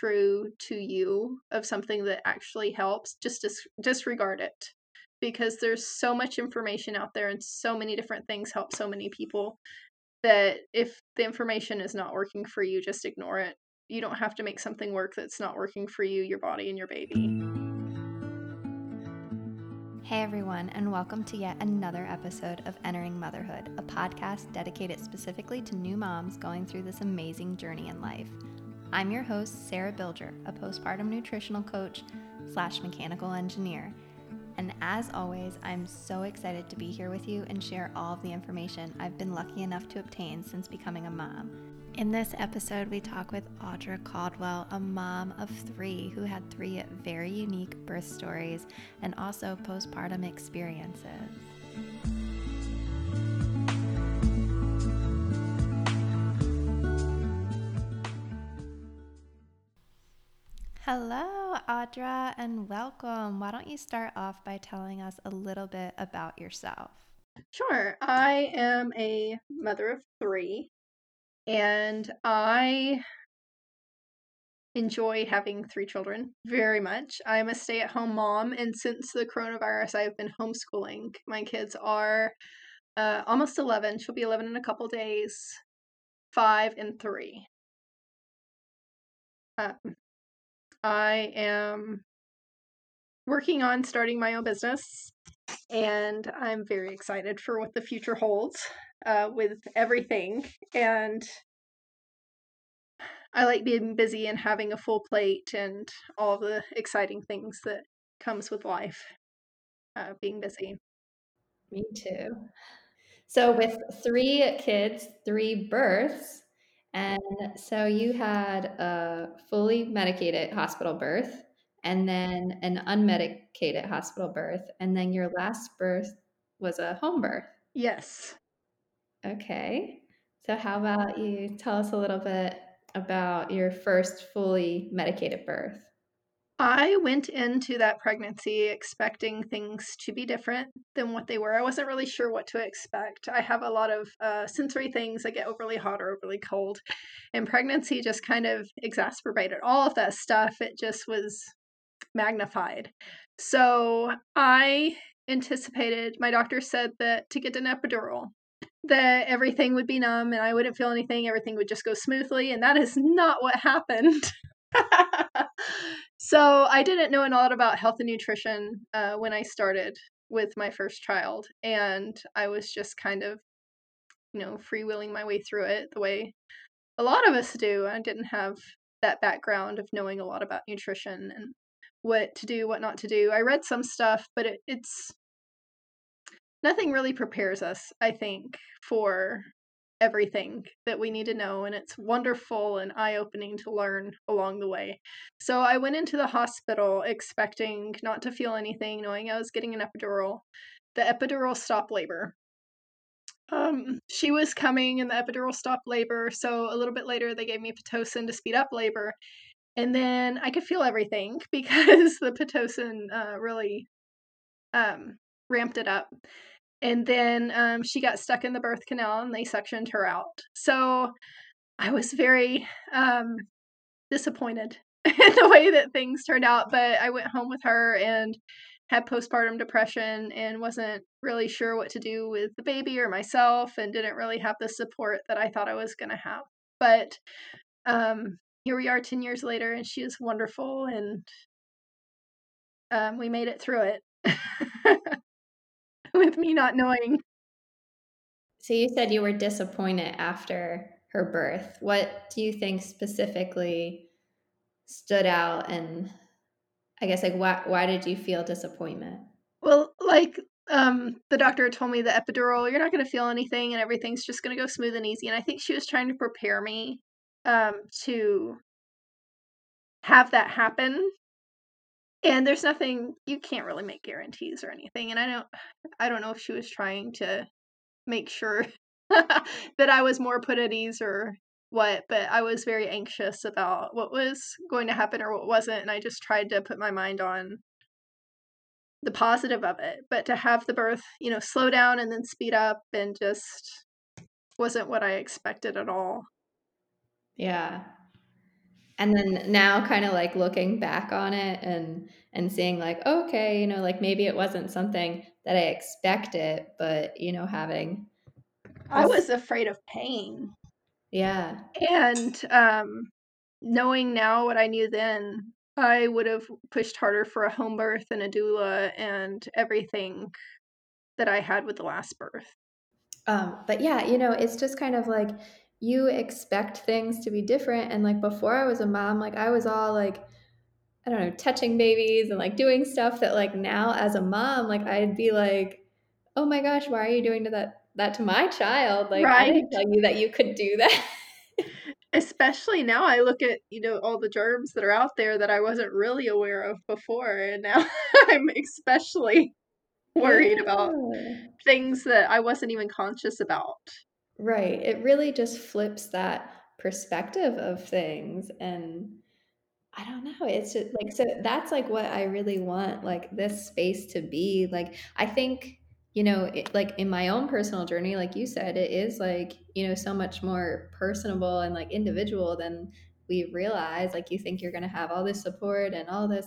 true to you of something that actually helps, just dis- disregard it because there's so much information out there and so many different things help so many people that if the information is not working for you, just ignore it. You don't have to make something work that's not working for you, your body, and your baby. Hey everyone, and welcome to yet another episode of Entering Motherhood, a podcast dedicated specifically to new moms going through this amazing journey in life. I'm your host, Sarah Bilger, a postpartum nutritional coach slash mechanical engineer. And as always, I'm so excited to be here with you and share all of the information I've been lucky enough to obtain since becoming a mom. In this episode, we talk with Audra Caldwell, a mom of three who had three very unique birth stories and also postpartum experiences. Hello, Audra, and welcome. Why don't you start off by telling us a little bit about yourself? Sure. I am a mother of three, and I enjoy having three children very much. I'm a stay at home mom, and since the coronavirus, I've been homeschooling. My kids are uh, almost 11. She'll be 11 in a couple days, five and three. Um, I am working on starting my own business, and I'm very excited for what the future holds uh, with everything. And I like being busy and having a full plate and all the exciting things that comes with life, uh, being busy. Me too. So, with three kids, three births, and so you had a fully medicated hospital birth and then an unmedicated hospital birth. And then your last birth was a home birth. Yes. Okay. So, how about you tell us a little bit about your first fully medicated birth? I went into that pregnancy expecting things to be different than what they were. I wasn't really sure what to expect. I have a lot of uh, sensory things. I get overly hot or overly cold. And pregnancy just kind of exacerbated all of that stuff. It just was magnified. So I anticipated, my doctor said that to get an epidural, that everything would be numb and I wouldn't feel anything. Everything would just go smoothly. And that is not what happened. so I didn't know a lot about health and nutrition uh, when I started with my first child, and I was just kind of, you know, freewheeling my way through it the way a lot of us do. I didn't have that background of knowing a lot about nutrition and what to do, what not to do. I read some stuff, but it, it's nothing really prepares us, I think, for everything that we need to know and it's wonderful and eye-opening to learn along the way. So I went into the hospital expecting not to feel anything, knowing I was getting an epidural. The epidural stopped labor. Um, she was coming and the epidural stopped labor, so a little bit later they gave me pitocin to speed up labor. And then I could feel everything because the pitocin uh, really um, ramped it up and then um, she got stuck in the birth canal and they suctioned her out. So I was very um, disappointed in the way that things turned out. But I went home with her and had postpartum depression and wasn't really sure what to do with the baby or myself and didn't really have the support that I thought I was going to have. But um, here we are 10 years later and she is wonderful and um, we made it through it. with me not knowing. So you said you were disappointed after her birth. What do you think specifically stood out and I guess like why why did you feel disappointment? Well, like um the doctor told me the epidural, you're not going to feel anything and everything's just going to go smooth and easy and I think she was trying to prepare me um to have that happen and there's nothing you can't really make guarantees or anything and i don't i don't know if she was trying to make sure that i was more put at ease or what but i was very anxious about what was going to happen or what wasn't and i just tried to put my mind on the positive of it but to have the birth you know slow down and then speed up and just wasn't what i expected at all. Yeah and then now kind of like looking back on it and and seeing like okay you know like maybe it wasn't something that i expected but you know having i was afraid of pain. Yeah. And um knowing now what i knew then i would have pushed harder for a home birth and a doula and everything that i had with the last birth. Um but yeah you know it's just kind of like you expect things to be different and like before i was a mom like i was all like i don't know touching babies and like doing stuff that like now as a mom like i'd be like oh my gosh why are you doing to that that to my child like right. i didn't tell you that you could do that especially now i look at you know all the germs that are out there that i wasn't really aware of before and now i'm especially worried yeah. about things that i wasn't even conscious about Right. It really just flips that perspective of things. And I don't know. It's just like, so that's like what I really want, like this space to be. Like, I think, you know, it, like in my own personal journey, like you said, it is like, you know, so much more personable and like individual than we realize. Like, you think you're going to have all this support and all this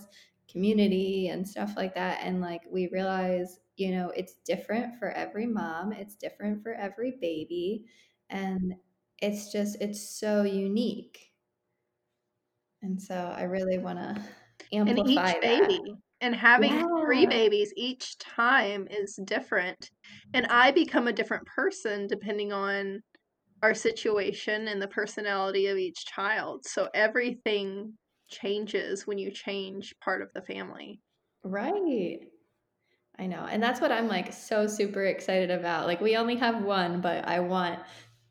community and stuff like that. And like, we realize you know, it's different for every mom, it's different for every baby, and it's just it's so unique. And so I really want to amplify and each baby and having yeah. three babies each time is different. And I become a different person depending on our situation and the personality of each child. So everything changes when you change part of the family. Right. I know. And that's what I'm like so super excited about. Like we only have one, but I want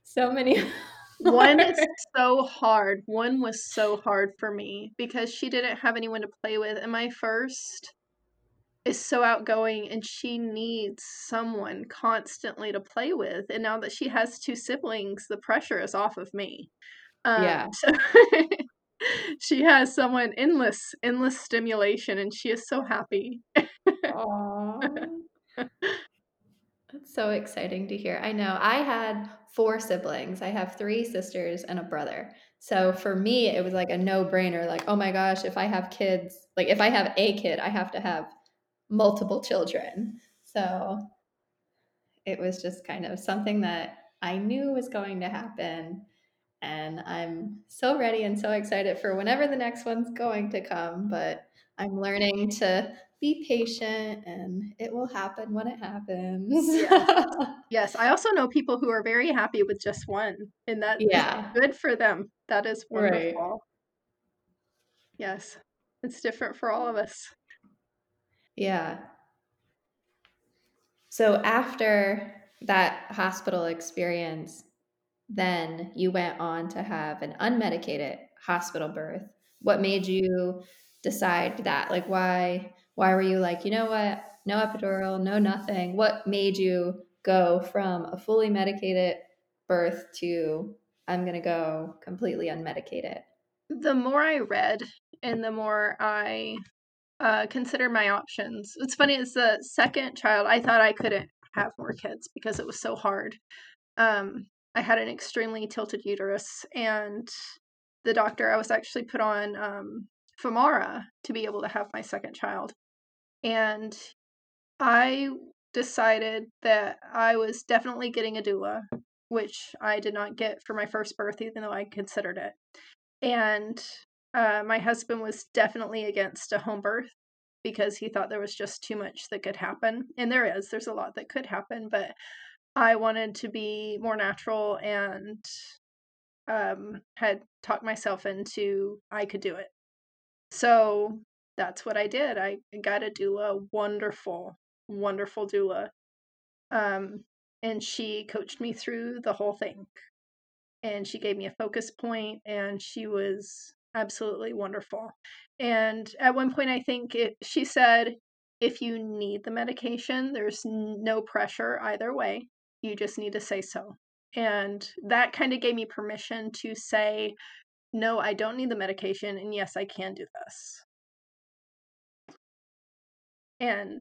so many. one is so hard. One was so hard for me because she didn't have anyone to play with. And my first is so outgoing and she needs someone constantly to play with. And now that she has two siblings, the pressure is off of me. Um, yeah. So she has someone endless, endless stimulation, and she is so happy. That's so exciting to hear. I know I had four siblings. I have three sisters and a brother. So for me, it was like a no brainer. Like, oh my gosh, if I have kids, like if I have a kid, I have to have multiple children. So it was just kind of something that I knew was going to happen. And I'm so ready and so excited for whenever the next one's going to come. But I'm learning to be patient and it will happen when it happens. yes. yes. I also know people who are very happy with just one, and that yeah. good for them. That is wonderful. Right. Yes. It's different for all of us. Yeah. So after that hospital experience, then you went on to have an unmedicated hospital birth. What made you decide that? Like why why were you like, you know what? No epidural, no nothing. What made you go from a fully medicated birth to I'm going to go completely unmedicated? The more I read and the more I uh, considered my options. It's funny, it's the second child. I thought I couldn't have more kids because it was so hard. Um, I had an extremely tilted uterus, and the doctor, I was actually put on um, Femara to be able to have my second child. And I decided that I was definitely getting a doula, which I did not get for my first birth, even though I considered it. And uh, my husband was definitely against a home birth because he thought there was just too much that could happen. And there is, there's a lot that could happen, but I wanted to be more natural and um, had talked myself into I could do it. So that's what I did. I got a doula, wonderful, wonderful doula. Um, and she coached me through the whole thing. And she gave me a focus point, and she was absolutely wonderful. And at one point, I think it, she said, if you need the medication, there's no pressure either way. You just need to say so. And that kind of gave me permission to say, no, I don't need the medication, and yes, I can do this and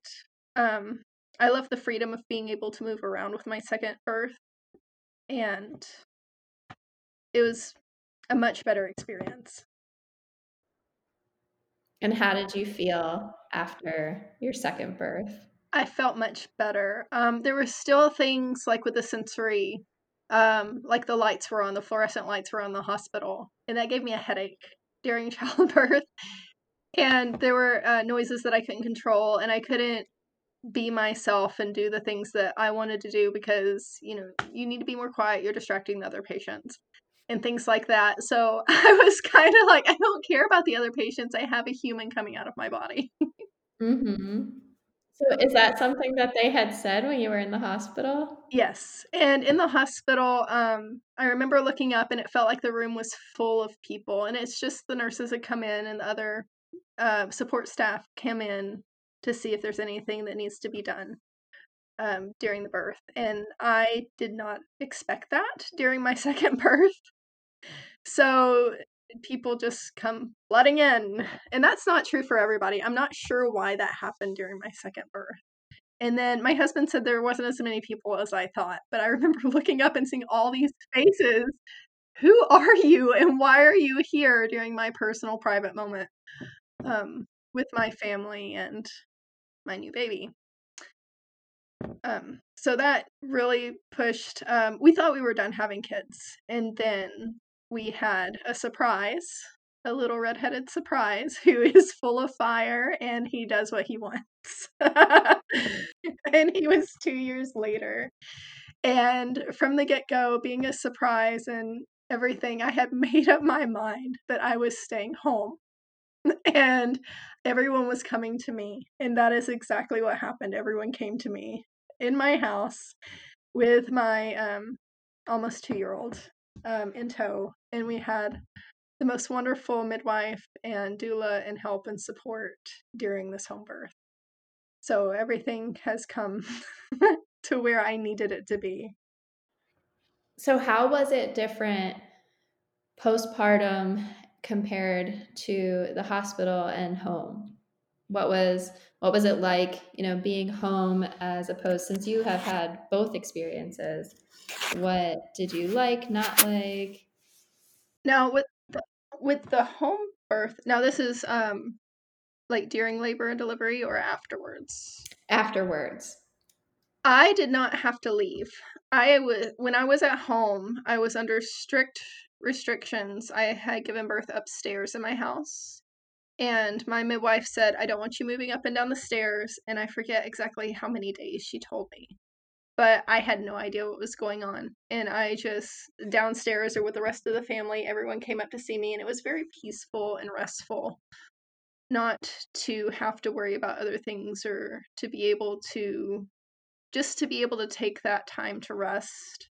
um, I love the freedom of being able to move around with my second birth, and it was a much better experience. And how did you feel after your second birth? I felt much better. Um, there were still things like with the sensory, um, like the lights were on, the fluorescent lights were on the hospital, and that gave me a headache during childbirth. And there were uh, noises that I couldn't control, and I couldn't be myself and do the things that I wanted to do because, you know, you need to be more quiet, you're distracting the other patients and things like that. So I was kind of like, I don't care about the other patients. I have a human coming out of my body. mm-hmm. So is that something that they had said when you were in the hospital? Yes. And in the hospital, um, I remember looking up and it felt like the room was full of people. And it's just the nurses that come in and the other uh, support staff come in to see if there's anything that needs to be done um, during the birth. And I did not expect that during my second birth. So people just come flooding in. And that's not true for everybody. I'm not sure why that happened during my second birth. And then my husband said there wasn't as many people as I thought. But I remember looking up and seeing all these faces. Who are you and why are you here during my personal private moment um, with my family and my new baby? Um, so that really pushed. Um, we thought we were done having kids, and then we had a surprise, a little redheaded surprise who is full of fire and he does what he wants. and he was two years later. And from the get go, being a surprise and everything, I had made up my mind that I was staying home. and everyone was coming to me. And that is exactly what happened. Everyone came to me in my house with my um, almost two year old um, in tow, and we had the most wonderful midwife and doula and help and support during this home birth. So everything has come to where I needed it to be. So, how was it different postpartum compared to the hospital and home? What was what was it like, you know, being home as opposed since you have had both experiences? What did you like, not like? Now with the, with the home birth. Now this is um like during labor and delivery or afterwards. Afterwards. I did not have to leave. I was when I was at home, I was under strict restrictions. I had given birth upstairs in my house. And my midwife said, I don't want you moving up and down the stairs. And I forget exactly how many days she told me but I had no idea what was going on. And I just, downstairs or with the rest of the family, everyone came up to see me, and it was very peaceful and restful. Not to have to worry about other things or to be able to, just to be able to take that time to rest.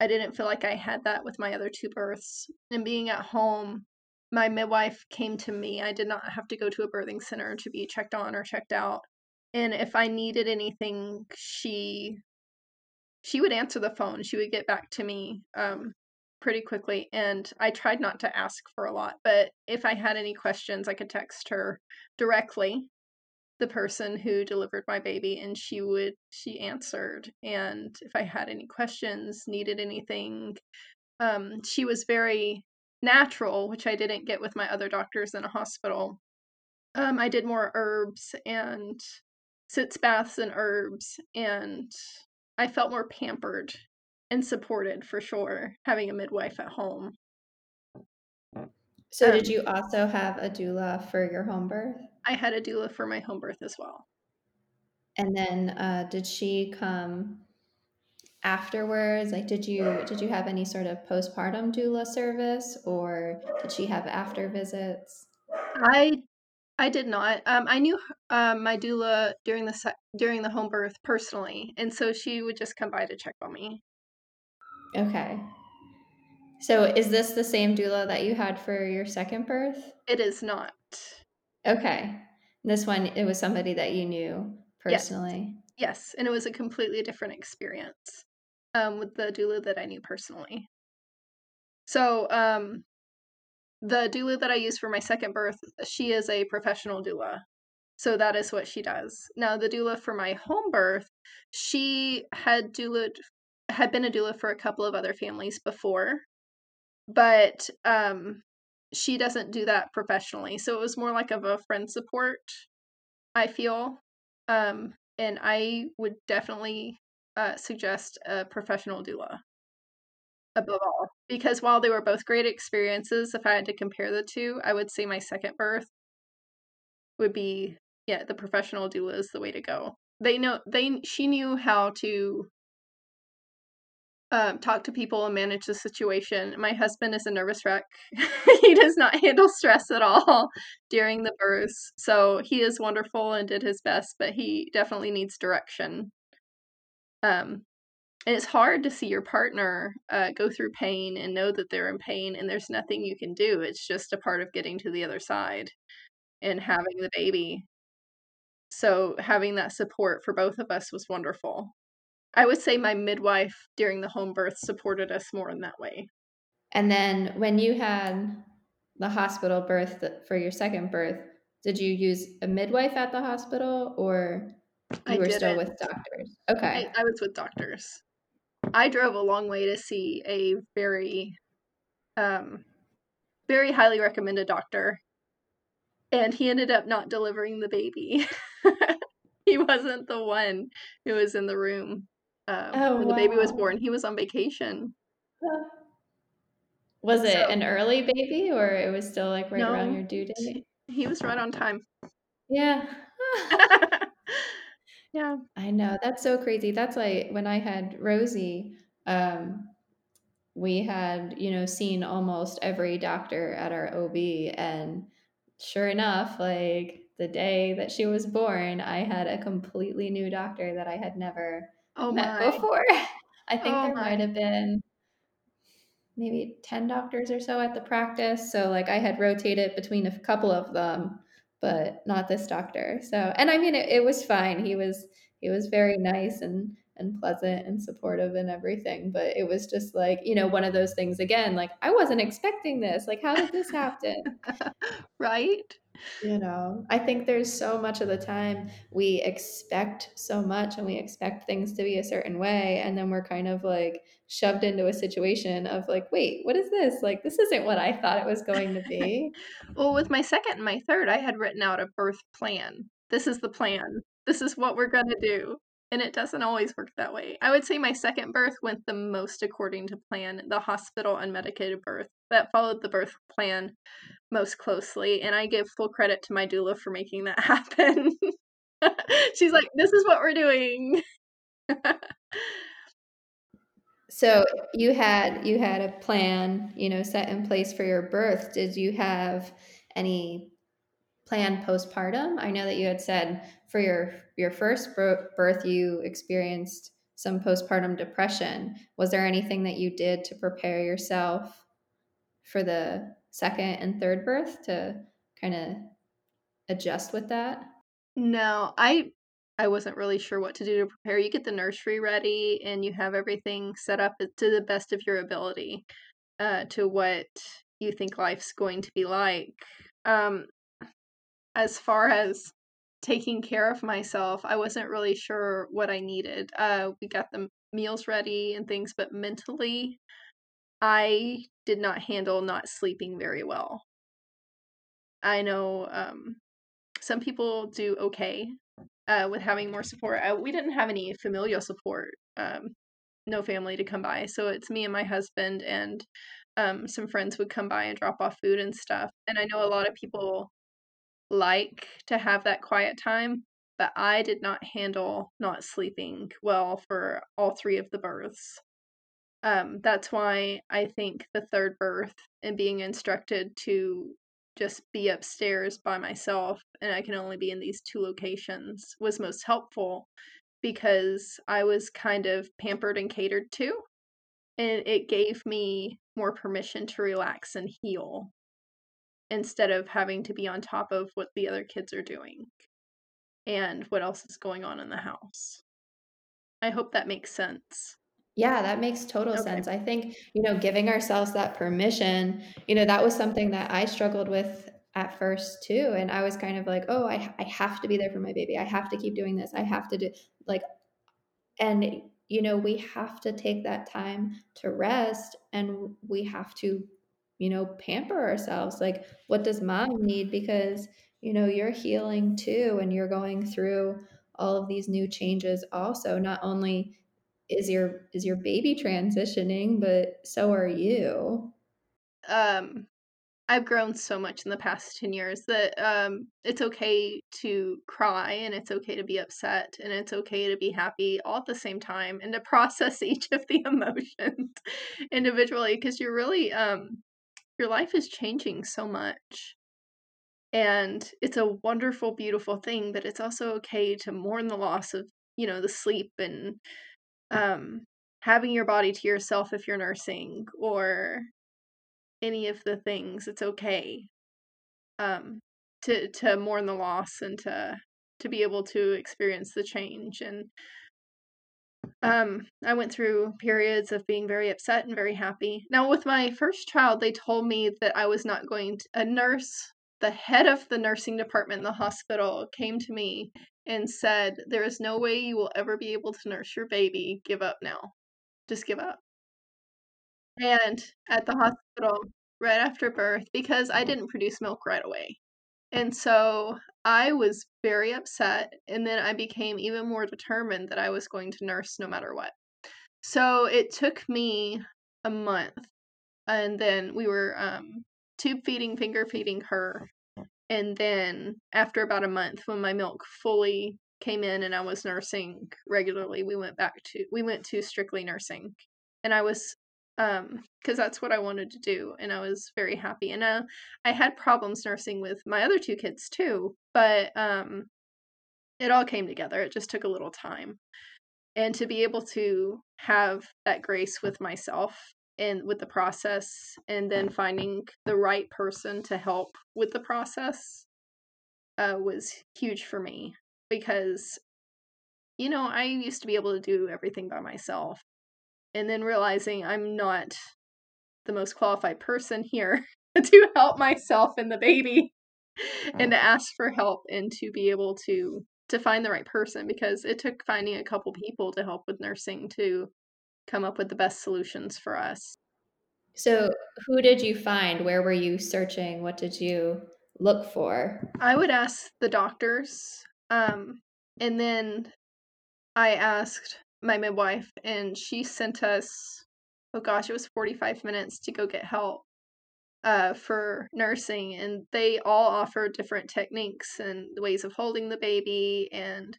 I didn't feel like I had that with my other two births. And being at home, my midwife came to me. I did not have to go to a birthing center to be checked on or checked out. And if I needed anything, she she would answer the phone. She would get back to me um, pretty quickly. And I tried not to ask for a lot, but if I had any questions, I could text her directly, the person who delivered my baby, and she would, she answered. And if I had any questions, needed anything, um, she was very natural, which I didn't get with my other doctors in a hospital. Um, I did more herbs and sitz baths and herbs and I felt more pampered and supported for sure having a midwife at home. So, um, did you also have a doula for your home birth? I had a doula for my home birth as well. And then, uh, did she come afterwards? Like, did you did you have any sort of postpartum doula service, or did she have after visits? I I did not. Um, I knew um, my doula during the se- during the home birth personally, and so she would just come by to check on me. Okay. So is this the same doula that you had for your second birth? It is not. Okay. This one, it was somebody that you knew personally. Yes, yes. and it was a completely different experience um, with the doula that I knew personally. So um, the doula that I use for my second birth, she is a professional doula. So that is what she does. Now the doula for my home birth, she had doula had been a doula for a couple of other families before, but um she doesn't do that professionally. So it was more like of a friend support, I feel. Um, and I would definitely uh, suggest a professional doula above all. Because while they were both great experiences, if I had to compare the two, I would say my second birth would be yeah, the professional doula is the way to go. They know they she knew how to um, talk to people and manage the situation. My husband is a nervous wreck. he does not handle stress at all during the births. So he is wonderful and did his best, but he definitely needs direction. Um, and it's hard to see your partner uh, go through pain and know that they're in pain and there's nothing you can do. It's just a part of getting to the other side and having the baby. So having that support for both of us was wonderful. I would say my midwife during the home birth supported us more in that way. And then when you had the hospital birth for your second birth, did you use a midwife at the hospital or you I were didn't. still with doctors? Okay. I, I was with doctors. I drove a long way to see a very um very highly recommended doctor and he ended up not delivering the baby. he wasn't the one who was in the room um, oh, when the baby was born. He was on vacation. Was it so, an early baby or it was still like right no, around your due date? He was right on time. Yeah. yeah. I know. That's so crazy. That's like when I had Rosie, um, we had, you know, seen almost every doctor at our OB and sure enough, like the day that she was born, I had a completely new doctor that I had never oh met my. before. I think oh there my. might have been maybe 10 doctors or so at the practice. So, like, I had rotated between a couple of them, but not this doctor. So, and I mean, it, it was fine. He was, he was very nice and, and pleasant and supportive and everything. But it was just like, you know, one of those things again, like, I wasn't expecting this. Like, how did this happen? right? You know, I think there's so much of the time we expect so much and we expect things to be a certain way. And then we're kind of like shoved into a situation of like, wait, what is this? Like, this isn't what I thought it was going to be. well, with my second and my third, I had written out a birth plan. This is the plan. This is what we're going to do. And it doesn't always work that way. I would say my second birth went the most according to plan, the hospital unmedicated birth that followed the birth plan most closely and i give full credit to my doula for making that happen. She's like this is what we're doing. So you had you had a plan you know set in place for your birth. Did you have any plan postpartum i know that you had said for your your first birth you experienced some postpartum depression was there anything that you did to prepare yourself for the second and third birth to kind of adjust with that? No, I I wasn't really sure what to do to prepare. You get the nursery ready and you have everything set up to the best of your ability uh, to what you think life's going to be like. Um, as far as taking care of myself, I wasn't really sure what I needed. Uh, we got the meals ready and things, but mentally, I did not handle not sleeping very well. I know um, some people do okay uh, with having more support. Uh, we didn't have any familial support, um, no family to come by. So it's me and my husband, and um, some friends would come by and drop off food and stuff. And I know a lot of people like to have that quiet time, but I did not handle not sleeping well for all three of the births. Um, that's why I think the third birth and being instructed to just be upstairs by myself and I can only be in these two locations was most helpful because I was kind of pampered and catered to. And it gave me more permission to relax and heal instead of having to be on top of what the other kids are doing and what else is going on in the house. I hope that makes sense. Yeah, that makes total okay. sense. I think, you know, giving ourselves that permission, you know, that was something that I struggled with at first too. And I was kind of like, oh, I, I have to be there for my baby. I have to keep doing this. I have to do like, and, you know, we have to take that time to rest and we have to you know, pamper ourselves. Like, what does mom need? Because, you know, you're healing too, and you're going through all of these new changes also. Not only is your is your baby transitioning, but so are you. Um I've grown so much in the past 10 years that um it's okay to cry and it's okay to be upset and it's okay to be happy all at the same time and to process each of the emotions individually because you're really um your life is changing so much. And it's a wonderful, beautiful thing, but it's also okay to mourn the loss of, you know, the sleep and um, having your body to yourself if you're nursing or any of the things. It's okay um, to to mourn the loss and to to be able to experience the change and um, I went through periods of being very upset and very happy. Now, with my first child, they told me that I was not going to. A nurse, the head of the nursing department in the hospital, came to me and said, There is no way you will ever be able to nurse your baby. Give up now. Just give up. And at the hospital, right after birth, because I didn't produce milk right away. And so I was very upset, and then I became even more determined that I was going to nurse no matter what. So it took me a month, and then we were um, tube feeding, finger feeding her. And then after about a month, when my milk fully came in and I was nursing regularly, we went back to we went to strictly nursing. And I was um because that's what I wanted to do and I was very happy. And uh, I had problems nursing with my other two kids too, but um it all came together. It just took a little time. And to be able to have that grace with myself and with the process and then finding the right person to help with the process uh, was huge for me because you know i used to be able to do everything by myself and then realizing I'm not the most qualified person here to help myself and the baby and to ask for help and to be able to to find the right person because it took finding a couple people to help with nursing to come up with the best solutions for us. So, who did you find? Where were you searching? What did you look for? I would ask the doctors um and then I asked my midwife, and she sent us, oh gosh, it was 45 minutes to go get help uh, for nursing. And they all offer different techniques and ways of holding the baby and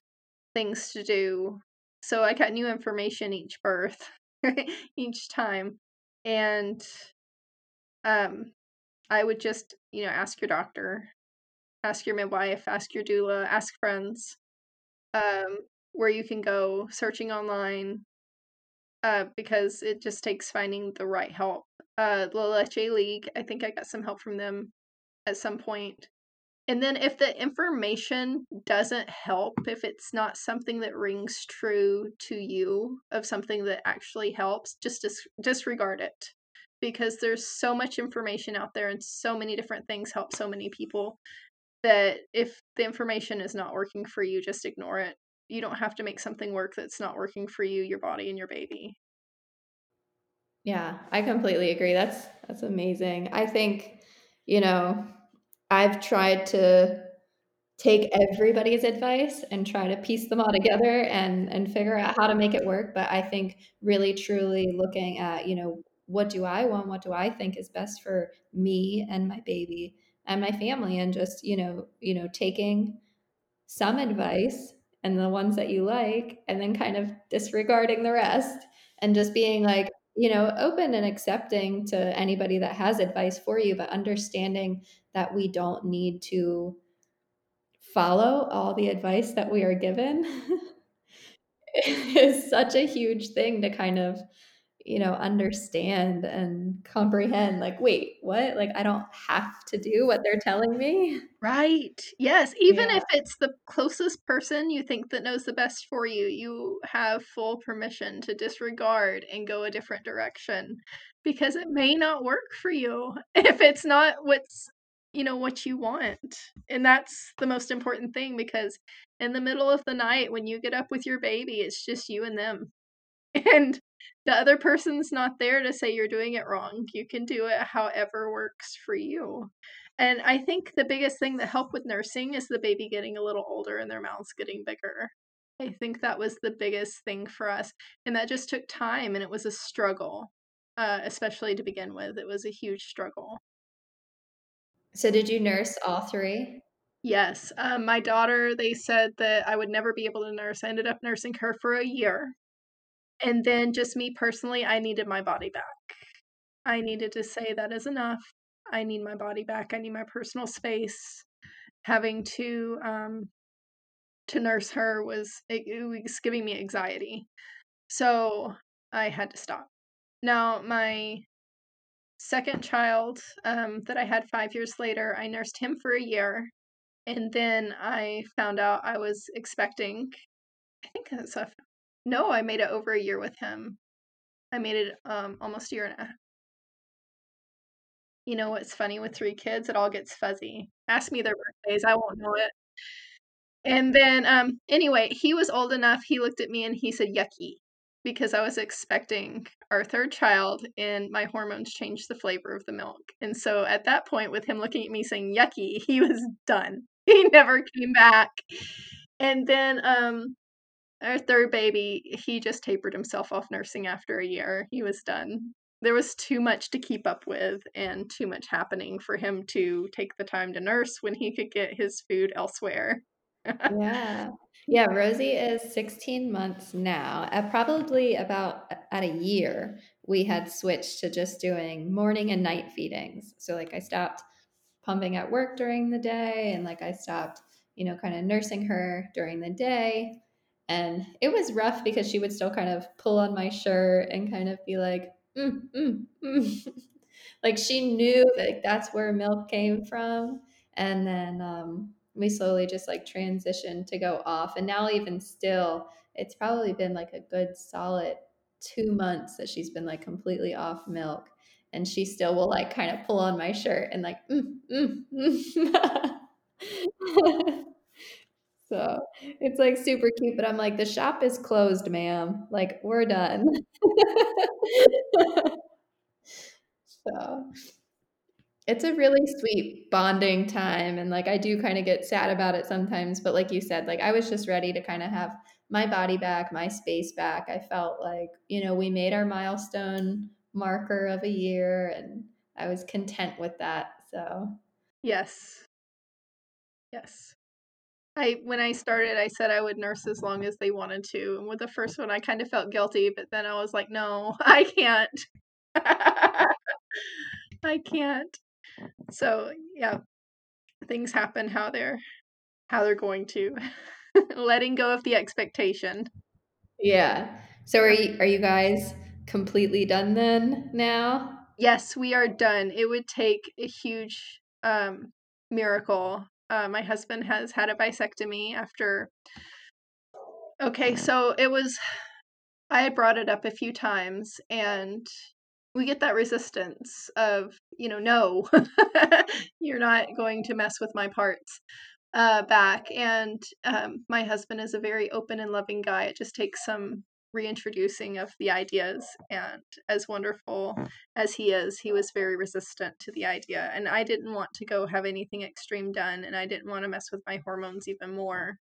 things to do. So I got new information each birth, each time. And um, I would just, you know, ask your doctor, ask your midwife, ask your doula, ask friends. Um, where you can go searching online uh, because it just takes finding the right help. Uh, La Leche League, I think I got some help from them at some point. And then if the information doesn't help, if it's not something that rings true to you of something that actually helps, just dis- disregard it because there's so much information out there and so many different things help so many people that if the information is not working for you, just ignore it you don't have to make something work that's not working for you, your body, and your baby. Yeah, I completely agree. That's that's amazing. I think, you know, I've tried to take everybody's advice and try to piece them all together and and figure out how to make it work, but I think really truly looking at, you know, what do I want? What do I think is best for me and my baby and my family and just, you know, you know, taking some advice and the ones that you like, and then kind of disregarding the rest and just being like, you know, open and accepting to anybody that has advice for you, but understanding that we don't need to follow all the advice that we are given is such a huge thing to kind of you know, understand and comprehend like, wait, what? Like I don't have to do what they're telling me. Right. Yes, even yeah. if it's the closest person you think that knows the best for you, you have full permission to disregard and go a different direction because it may not work for you if it's not what's you know what you want. And that's the most important thing because in the middle of the night when you get up with your baby, it's just you and them. And the other person's not there to say you're doing it wrong. You can do it however works for you. And I think the biggest thing that helped with nursing is the baby getting a little older and their mouths getting bigger. I think that was the biggest thing for us. And that just took time and it was a struggle, uh, especially to begin with. It was a huge struggle. So, did you nurse all three? Yes. Um, my daughter, they said that I would never be able to nurse. I ended up nursing her for a year. And then, just me personally, I needed my body back. I needed to say that is enough. I need my body back. I need my personal space. Having to um, to nurse her was it, it was giving me anxiety. So I had to stop. Now my second child um, that I had five years later, I nursed him for a year, and then I found out I was expecting. I think that's a no. I made it over a year with him. I made it um, almost a year and a. You know what's funny with three kids? It all gets fuzzy. Ask me their birthdays, I won't know it. And then, um, anyway, he was old enough, he looked at me and he said, "Yucky," because I was expecting our third child and my hormones changed the flavor of the milk. And so at that point, with him looking at me saying, "Yucky," he was done. He never came back. And then, um, our third baby, he just tapered himself off nursing after a year. He was done. There was too much to keep up with and too much happening for him to take the time to nurse when he could get his food elsewhere. Yeah. Yeah, Rosie is 16 months now. At probably about at a year, we had switched to just doing morning and night feedings. So like I stopped pumping at work during the day and like I stopped, you know, kind of nursing her during the day. And it was rough because she would still kind of pull on my shirt and kind of be like, mm, mm, mm. like she knew that that's where milk came from. And then um, we slowly just like transitioned to go off. And now, even still, it's probably been like a good solid two months that she's been like completely off milk. And she still will like kind of pull on my shirt and like, mm, mm, mm. so it's like super cute. But I'm like, the shop is closed, ma'am. Like, we're done. so it's a really sweet bonding time and like I do kind of get sad about it sometimes, but like you said, like I was just ready to kind of have my body back, my space back. I felt like, you know, we made our milestone marker of a year and I was content with that. So, yes. Yes. I when I started, I said I would nurse as long as they wanted to. And with the first one, I kind of felt guilty, but then I was like, no, I can't. I can't. So yeah, things happen how they're how they're going to. Letting go of the expectation. Yeah. So are you are you guys completely done then now? Yes, we are done. It would take a huge um, miracle. Uh, my husband has had a vasectomy after. Okay, so it was. I had brought it up a few times, and we get that resistance of you know no you're not going to mess with my parts uh, back and um, my husband is a very open and loving guy it just takes some reintroducing of the ideas and as wonderful as he is he was very resistant to the idea and i didn't want to go have anything extreme done and i didn't want to mess with my hormones even more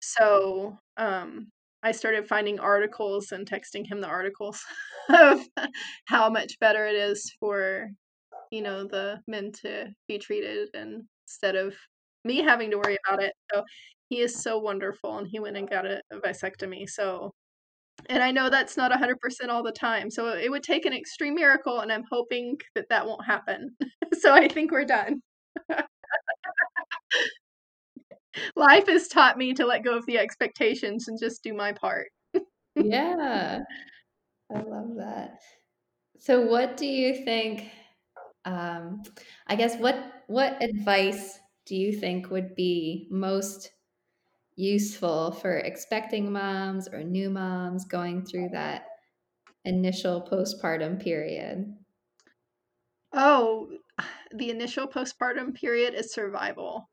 so um I started finding articles and texting him the articles of how much better it is for, you know, the men to be treated and instead of me having to worry about it. So he is so wonderful and he went and got a, a vasectomy. So and I know that's not 100% all the time. So it would take an extreme miracle and I'm hoping that that won't happen. so I think we're done. life has taught me to let go of the expectations and just do my part. yeah. I love that. So what do you think um I guess what what advice do you think would be most useful for expecting moms or new moms going through that initial postpartum period? Oh, the initial postpartum period is survival.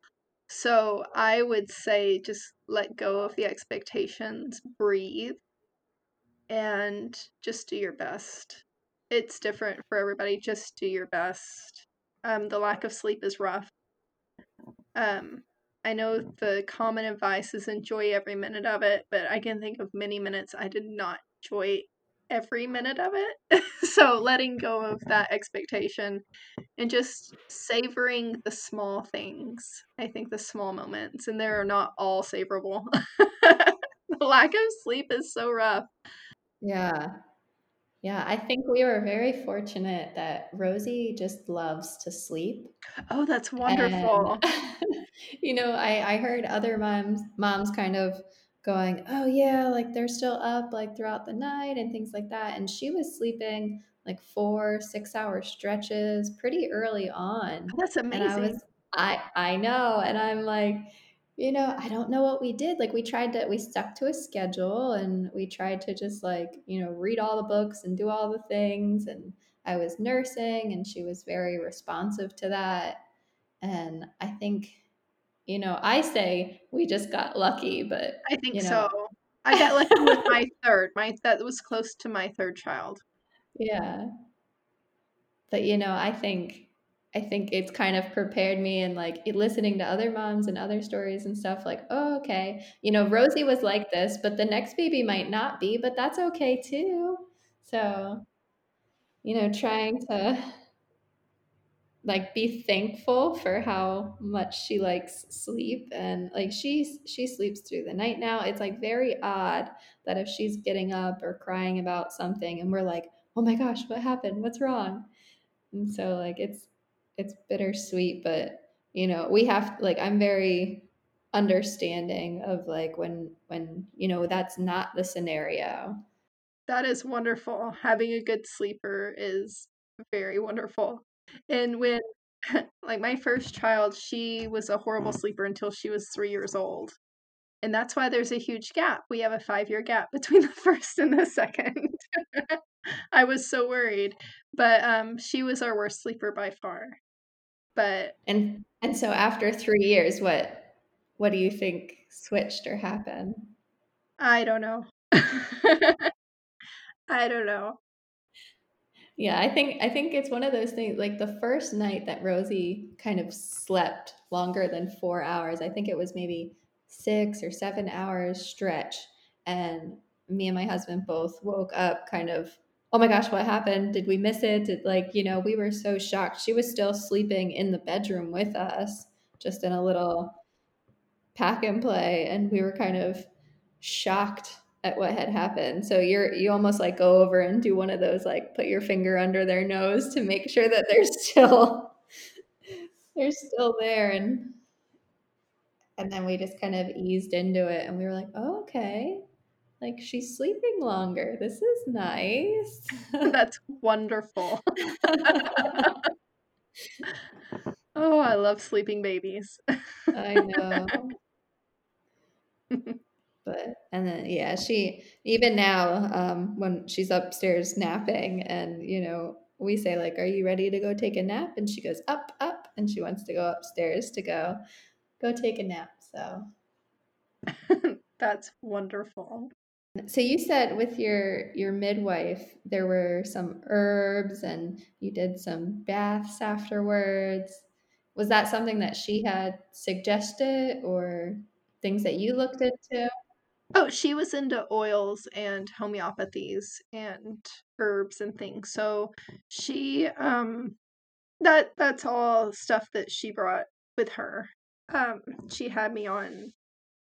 So I would say just let go of the expectations, breathe, and just do your best. It's different for everybody. Just do your best. Um, the lack of sleep is rough. Um, I know the common advice is enjoy every minute of it, but I can think of many minutes I did not enjoy every minute of it. so letting go of that expectation and just savoring the small things. I think the small moments, and they're not all savorable. the lack of sleep is so rough. Yeah. Yeah, I think we were very fortunate that Rosie just loves to sleep. Oh, that's And wonderful. you know, I I heard other moms moms kind of going, "Oh yeah, like they're still up like throughout the night and things like that." And she was sleeping like 4, 6-hour stretches pretty early on. Oh, that's And I was amazing. I I know, and I'm like, you know, I don't know what we did. Like we tried to we stuck to a schedule and we tried to just like, you know, read all the books and do all the things and I was nursing and she was very responsive to that. And I think, you know, I say we just got lucky, but, I think you so. I got lucky with my third. My that was close to my third child. yeah. But, you know, I think I think it's kind of prepared me and like listening to other moms and other stories and stuff like, oh, okay, you know, Rosie was like this, but the next baby might not be, but that's okay too. So, you know, trying to like be thankful for how much she likes sleep and like she she sleeps through the night now. It's like very odd that if she's getting up or crying about something and we're like oh my gosh what happened? What's wrong? And so like it's it's bittersweet but you know we have like i'm very understanding of like when when you know that's not the scenario That is wonderful. Having a good sleeper is very wonderful. And when like my first child, she was a horrible sleeper until she was 3 years old. And that's why there's a huge gap. We have a 5-year gap between the first and the second. I was so worried, but um she was our worst sleeper by far. But and and so after three years what what do you think switched or happened I don't know. I don't know. Yeah, I think I think it's one of those things like the first night that Rosie kind of slept longer than 4 hours. I think it was maybe 6 or 7 hours stretch and me and my husband both woke up kind of oh my gosh, what happened? Did we miss it? Did, like, you know, we were so shocked. She was still sleeping in the bedroom with us, just in a little pack and play and we were kind of shocked at what had happened. So you're you almost like go over and do one of those like put your finger under their nose to make sure that they're still they're still there and and then we just kind of eased into it and we were like, "Oh, okay. Like she's sleeping longer. This is nice." That's wonderful. Oh, I love sleeping babies. I know. But and then yeah, she even now um, when she's upstairs napping, and you know we say like, "Are you ready to go take a nap?" And she goes up, up, and she wants to go upstairs to go go take a nap. So That's wonderful. So you said with your your midwife there were some herbs and you did some baths afterwards. Was that something that she had suggested or things that you looked into? Oh, she was into oils and homeopathies and herbs and things. So she um that that's all stuff that she brought with her. Um she had me on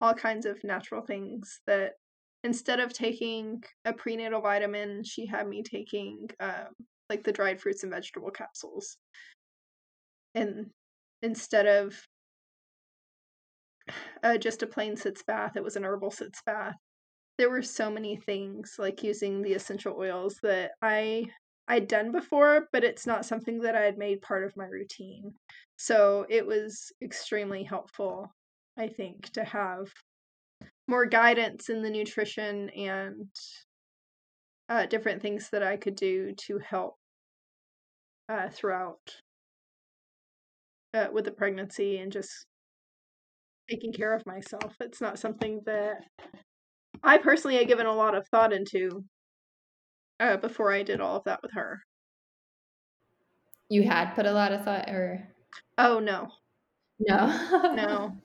all kinds of natural things that instead of taking a prenatal vitamin, she had me taking um like the dried fruits and vegetable capsules. And instead of uh, just a plain sitz bath, it was an herbal sitz bath. There were so many things like using the essential oils that I I'd done before, but it's not something that I had made part of my routine. So it was extremely helpful, I think, to have more guidance in the nutrition and uh, different things that I could do to help uh, throughout uh, with the pregnancy and just taking care of myself. It's not something that I personally had given a lot of thought into uh, before I did all of that with her. You had put a lot of thought, or oh no, no, no.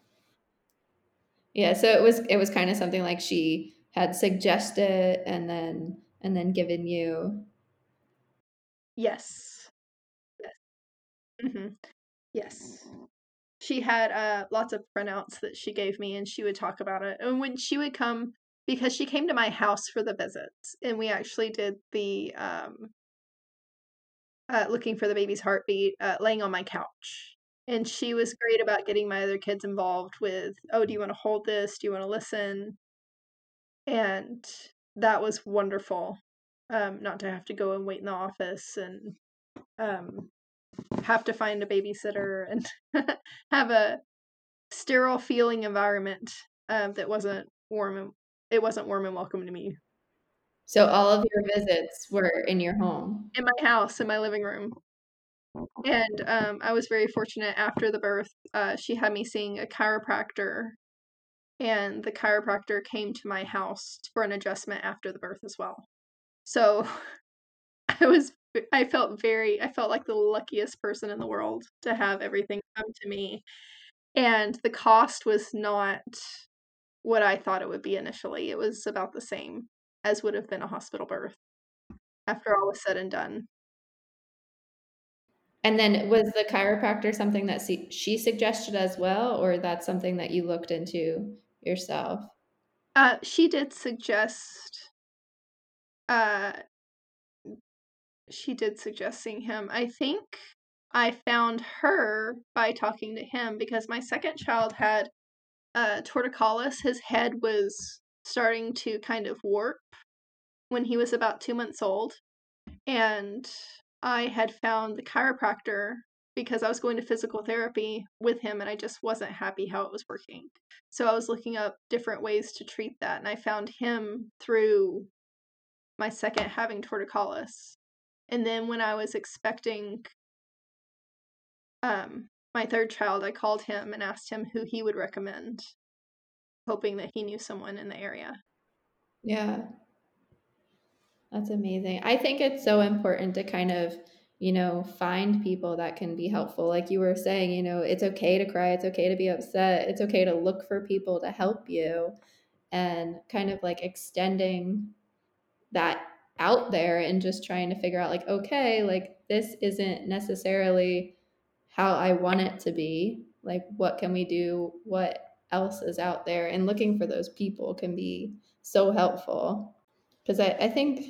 Yeah, so it was it was kind of something like she had suggested and then and then given you. Yes. Yes. Mm-hmm. Yes. She had uh, lots of printouts that she gave me, and she would talk about it. And when she would come, because she came to my house for the visits, and we actually did the um, uh, looking for the baby's heartbeat, uh, laying on my couch. And she was great about getting my other kids involved with, oh, do you want to hold this? Do you want to listen? And that was wonderful. Um, not to have to go and wait in the office and um, have to find a babysitter and have a sterile feeling environment um, that wasn't warm and it wasn't warm and welcome to me. So all of your visits were in your home, in my house, in my living room. And um, I was very fortunate after the birth. Uh, she had me seeing a chiropractor, and the chiropractor came to my house for an adjustment after the birth as well. So I was, I felt very, I felt like the luckiest person in the world to have everything come to me. And the cost was not what I thought it would be initially. It was about the same as would have been a hospital birth after all was said and done. And then was the chiropractor something that she suggested as well, or that's something that you looked into yourself? Uh, she did suggest. Uh, she did suggest seeing him. I think I found her by talking to him because my second child had uh, torticollis. His head was starting to kind of warp when he was about two months old. And I had found the chiropractor because I was going to physical therapy with him and I just wasn't happy how it was working. So I was looking up different ways to treat that and I found him through my second having torticollis. And then when I was expecting um my third child, I called him and asked him who he would recommend, hoping that he knew someone in the area. Yeah. That's amazing. I think it's so important to kind of, you know, find people that can be helpful. Like you were saying, you know, it's okay to cry, it's okay to be upset, it's okay to look for people to help you and kind of like extending that out there and just trying to figure out like okay, like this isn't necessarily how I want it to be. Like what can we do? What else is out there? And looking for those people can be so helpful because I, I think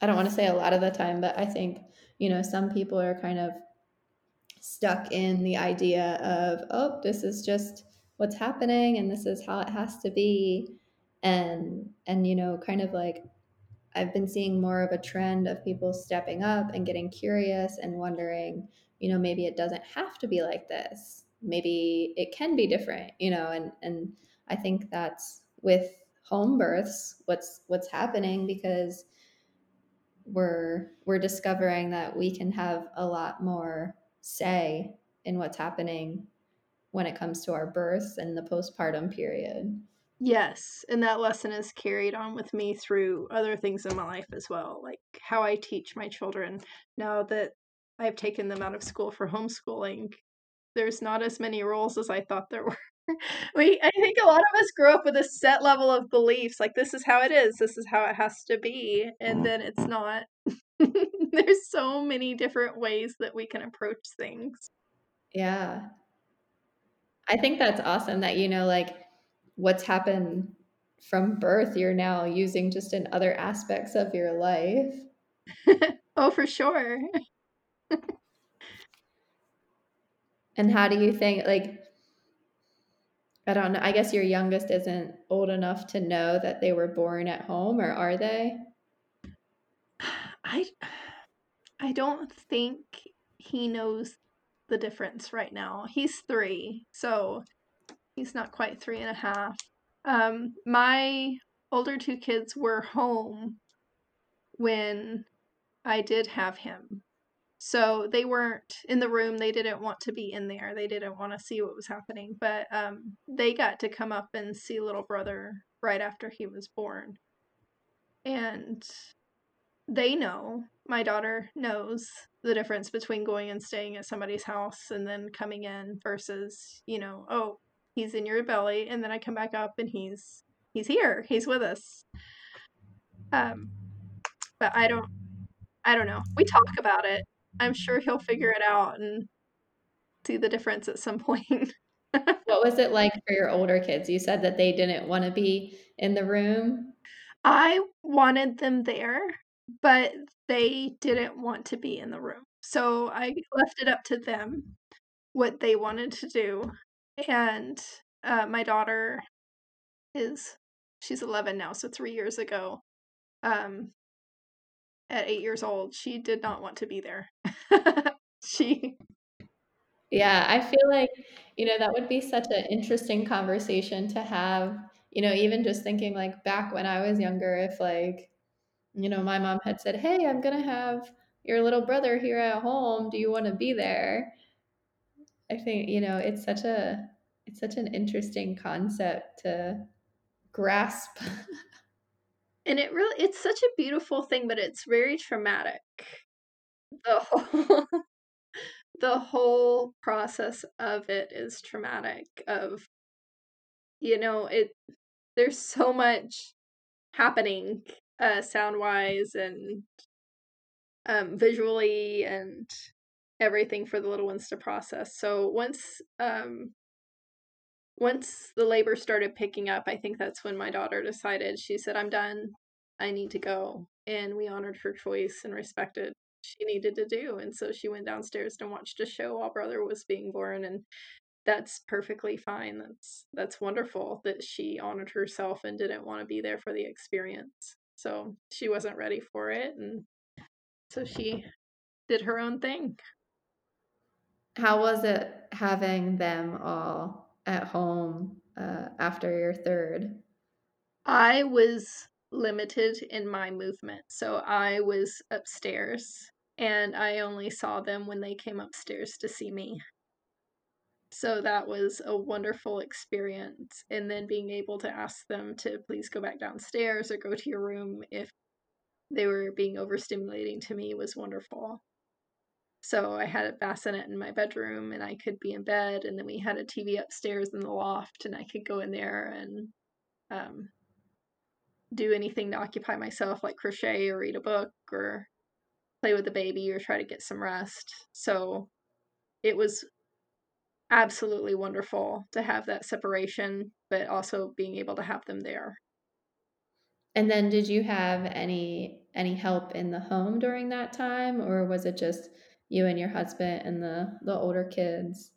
I don't want to say a lot of the time, but I think, you know, some people are kind of stuck in the idea of, oh, this is just what's happening and this is how it has to be. And, and, you know, kind of like I've been seeing more of a trend of people stepping up and getting curious and wondering, you know, maybe it doesn't have to be like this. Maybe it can be different, you know, and, and I think that's with home births, what's, what's happening because we're we're discovering that we can have a lot more say in what's happening when it comes to our births and the postpartum period. Yes, and that lesson is carried on with me through other things in my life as well, like how I teach my children now that I've taken them out of school for homeschooling. There's not as many rules as I thought there were. we I think a lot of us grow up with a set level of beliefs like this is how it is, this is how it has to be, and then it's mm-hmm. not. There's so many different ways that we can approach things. Yeah. I think that's awesome that you know like what's happened from birth you're now using just in other aspects of your life. oh, for sure. and how do you think like I don't know. I guess your youngest isn't old enough to know that they were born at home, or are they? I I don't think he knows the difference right now. He's three, so he's not quite three and a half. Um, my older two kids were home when I did have him. So they weren't in the room. They didn't want to be in there. They didn't want to see what was happening. But um, they got to come up and see little brother right after he was born. And they know. My daughter knows the difference between going and staying at somebody's house and then coming in versus, you know, oh, he's in your belly and then I come back up and he's he's here. He's with us. Um but I don't I don't know. We talk about it. I'm sure he'll figure it out and see the difference at some point. what was it like for your older kids? You said that they didn't want to be in the room. I wanted them there, but they didn't want to be in the room. So I left it up to them what they wanted to do. And uh, my daughter is, she's 11 now, so three years ago, um, at eight years old, she did not want to be there. she. Yeah, I feel like, you know, that would be such an interesting conversation to have. You know, even just thinking like back when I was younger, if like, you know, my mom had said, Hey, I'm going to have your little brother here at home. Do you want to be there? I think, you know, it's such a, it's such an interesting concept to grasp. and it really it's such a beautiful thing but it's very traumatic. The whole the whole process of it is traumatic of you know it there's so much happening uh sound wise and um visually and everything for the little ones to process. So once um once the labor started picking up, I think that's when my daughter decided, she said, I'm done. I need to go. And we honored her choice and respected she needed to do. And so she went downstairs and watched a show while brother was being born. And that's perfectly fine. That's that's wonderful that she honored herself and didn't want to be there for the experience. So she wasn't ready for it and so she did her own thing. How was it having them all at home uh, after your third? I was limited in my movement. So I was upstairs and I only saw them when they came upstairs to see me. So that was a wonderful experience. And then being able to ask them to please go back downstairs or go to your room if they were being overstimulating to me was wonderful. So I had a bassinet in my bedroom and I could be in bed and then we had a TV upstairs in the loft and I could go in there and um, do anything to occupy myself like crochet or read a book or play with the baby or try to get some rest. So it was absolutely wonderful to have that separation but also being able to have them there. And then did you have any any help in the home during that time or was it just you and your husband and the the older kids?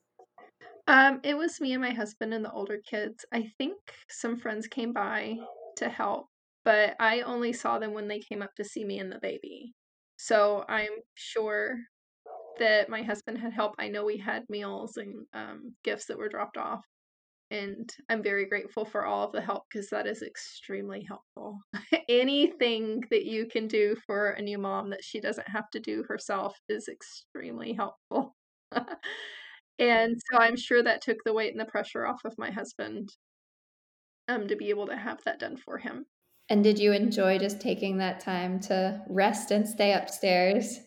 Um, it was me and my husband and the older kids. I think some friends came by to help, but I only saw them when they came up to see me and the baby. So I'm sure that my husband had help. I know we had meals and um, gifts that were dropped off and I'm very grateful for all of the help because that is extremely helpful. Anything that you can do for a new mom that she doesn't have to do herself is extremely helpful. and so I'm sure that took the weight and the pressure off of my husband um to be able to have that done for him. And did you enjoy just taking that time to rest and stay upstairs?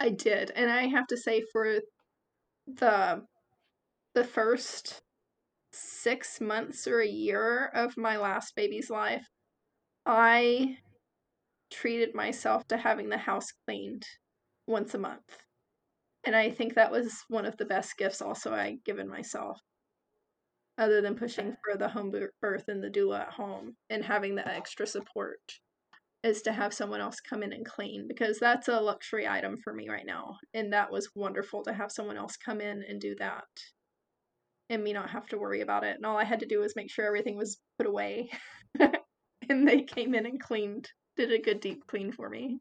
I did. And I have to say for the the first six months or a year of my last baby's life, I treated myself to having the house cleaned once a month. And I think that was one of the best gifts also I given myself. Other than pushing for the home birth and the doula at home and having that extra support is to have someone else come in and clean because that's a luxury item for me right now. And that was wonderful to have someone else come in and do that and me not have to worry about it. And all I had to do was make sure everything was put away. and they came in and cleaned, did a good deep clean for me.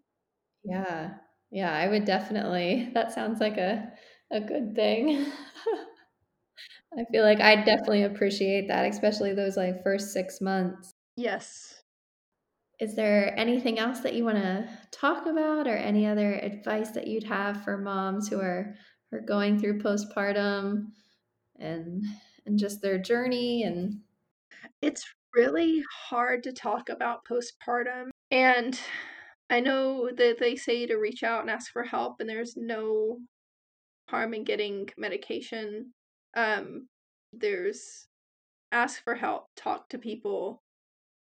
Yeah. Yeah, I would definitely. That sounds like a a good thing. I feel like I definitely appreciate that, especially those like first 6 months. Yes. Is there anything else that you want to talk about or any other advice that you'd have for moms who are are going through postpartum? And and just their journey and it's really hard to talk about postpartum and I know that they say to reach out and ask for help, and there's no harm in getting medication. Um, there's ask for help, talk to people.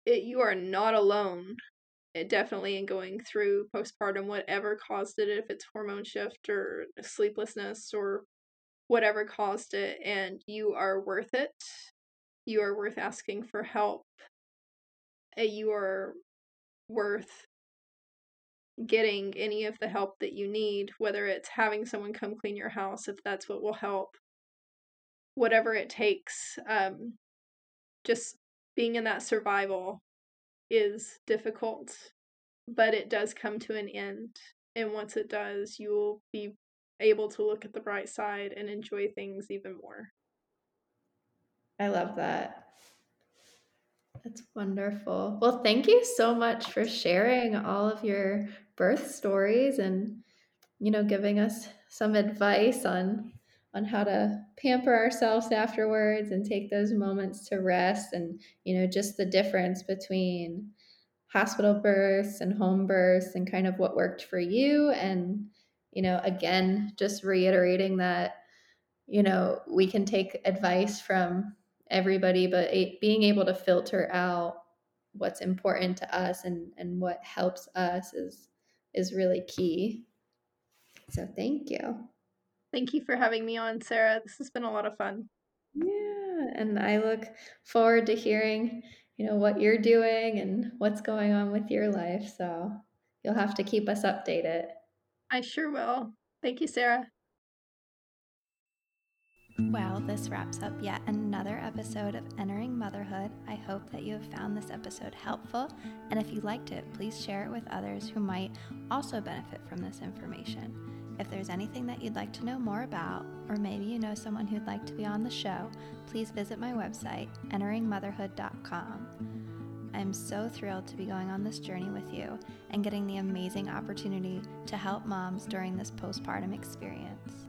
It, you are not alone. It definitely in going through postpartum, whatever caused it, if it's hormone shift or sleeplessness or whatever caused it, and you are worth it. You are worth asking for help. You are worth getting any of the help that you need, whether it's having someone come clean your house, if that's what will help, whatever it takes. Um, just being in that survival is difficult, but it does come to an end. And once it does, you will be able to look at the bright side and enjoy things even more. I love that. That's wonderful. Well, thank you so much for sharing all of your birth stories and you know giving us some advice on on how to pamper ourselves afterwards and take those moments to rest and you know just the difference between hospital births and home births and kind of what worked for you and you know again just reiterating that you know we can take advice from everybody but being able to filter out what's important to us and and what helps us is is really key. So thank you. Thank you for having me on sarah. This has been a lot of fun. Yeah and i look forward to hearing you know what you're doing and what's going on with your life so you'll have to keep us updated i sure will thank you sarah well, this wraps up yet another episode of Entering Motherhood. I hope that you have found this episode helpful, and if you liked it, please share it with others who might also benefit from this information. If there's anything that you'd like to know more about, or maybe you know someone who'd like to be on the show, please visit my website, enteringmotherhood.com. I'm so thrilled to be going on this journey with you and getting the amazing opportunity to help moms during this postpartum experience.